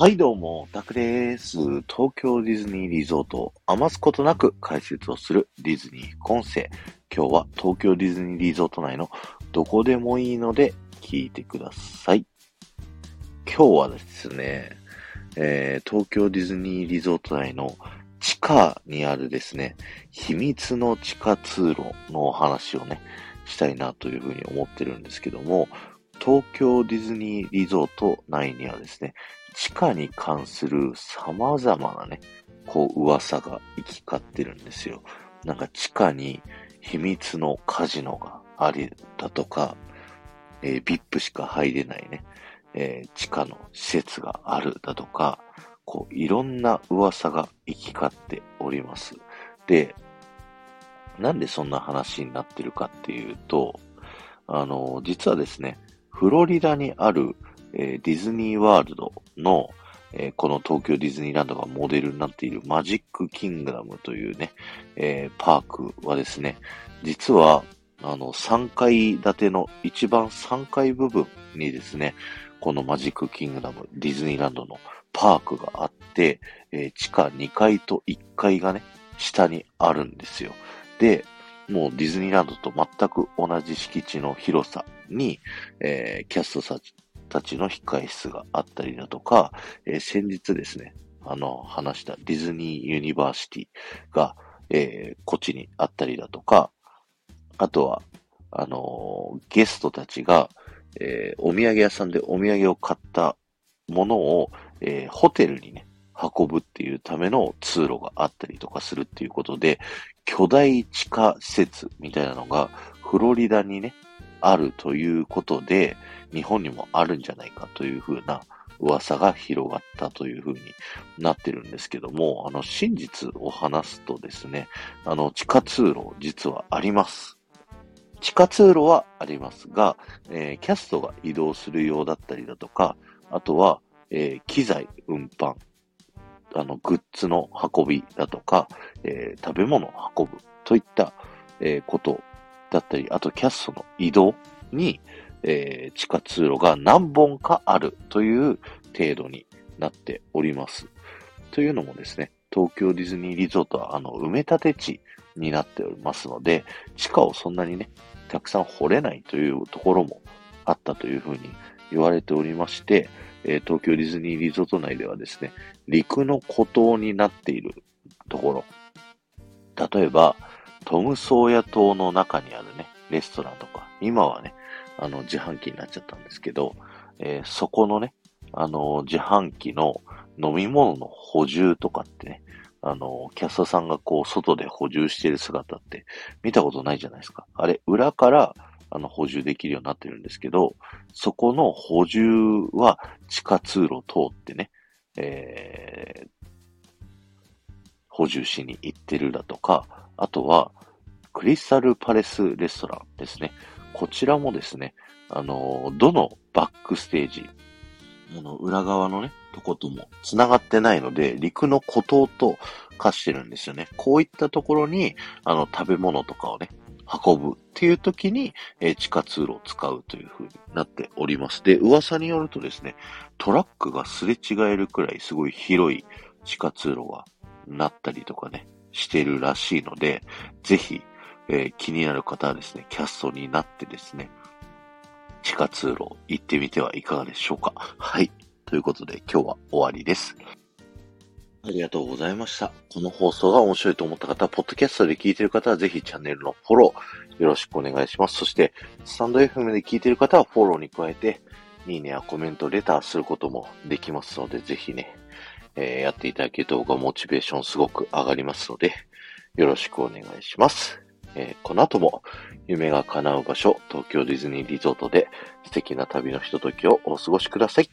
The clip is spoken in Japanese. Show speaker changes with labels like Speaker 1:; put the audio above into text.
Speaker 1: はい、どうも、タクです。東京ディズニーリゾートを余すことなく解説をするディズニー副音声。今日は東京ディズニーリゾート内のどこでもいいので聞いてください。今日はですね、えー、東京ディズニーリゾート内の地下にあるですね、秘密の地下通路のお話をね、したいなというふうに思ってるんですけども、東京ディズニーリゾート内にはですね、地下に関する様々なね、こう噂が行き交ってるんですよ。なんか地下に秘密のカジノがありだとか、えー、VIP しか入れないね、えー、地下の施設があるだとか、こう、いろんな噂が行き交っております。で、なんでそんな話になってるかっていうと、あの、実はですね、フロリダにある、えー、ディズニーワールドの、えー、この東京ディズニーランドがモデルになっているマジックキングダムというね、えー、パークはですね、実は、あの、3階建ての一番3階部分にですね、このマジックキングダム、ディズニーランドのパークがあって、えー、地下2階と1階がね、下にあるんですよ。で、もうディズニーランドと全く同じ敷地の広さに、えー、キャストたちの控え室があったりだとか、えー、先日ですね、あの、話したディズニーユニバーシティが、えー、こっちにあったりだとか、あとは、あの、ゲストたちが、えー、お土産屋さんでお土産を買ったものを、えー、ホテルにね、運ぶっていうための通路があったりとかするっていうことで、巨大地下施設みたいなのがフロリダにね、あるということで、日本にもあるんじゃないかというふうな噂が広がったというふうになってるんですけども、あの、真実を話すとですね、あの、地下通路実はあります。地下通路はありますが、えー、キャストが移動するようだったりだとか、あとは、えー、機材運搬、あの、グッズの運びだとか、えー、食べ物を運ぶといった、えことだったり、あとキャストの移動に、え地下通路が何本かあるという程度になっております。というのもですね、東京ディズニーリゾートはあの埋め立て地になっておりますので、地下をそんなにね、たくさん掘れないというところもあったというふうに言われておりまして、え東京ディズニーリゾート内ではですね、陸の孤島になっているところ、例えば、トムソーヤ島の中にあるね、レストランとか、今はね、あの、自販機になっちゃったんですけど、えー、そこのね、あの、自販機の飲み物の補充とかってね、あの、キャスターさんがこう、外で補充してる姿って見たことないじゃないですか。あれ、裏からあの、補充できるようになってるんですけど、そこの補充は地下通路を通ってね、えー、補充しに行ってるだとか、あとは、クリスタルパレスレストランですね。こちらもですね、あの、どのバックステージ、あの、裏側のね、とことも繋がってないので、陸の孤島と化してるんですよね。こういったところに、あの、食べ物とかをね、運ぶっていう時に、えー、地下通路を使うという風になっております。で、噂によるとですね、トラックがすれ違えるくらいすごい広い地下通路がなったりとかね、してるらしいので、ぜひ、えー、気になる方はですね、キャストになってですね、地下通路行ってみてはいかがでしょうか。はい。ということで今日は終わりです。ありがとうございました。この放送が面白いと思った方、ポッドキャストで聞いている方は、ぜひチャンネルのフォローよろしくお願いします。そして、スタンド FM で聞いている方は、フォローに加えて、いいねやコメント、レターすることもできますので、ぜひね、えー、やっていただけると僕はモチベーションすごく上がりますので、よろしくお願いします。えー、この後も夢が叶う場所、東京ディズニーリゾートで素敵な旅のひとときをお過ごしください。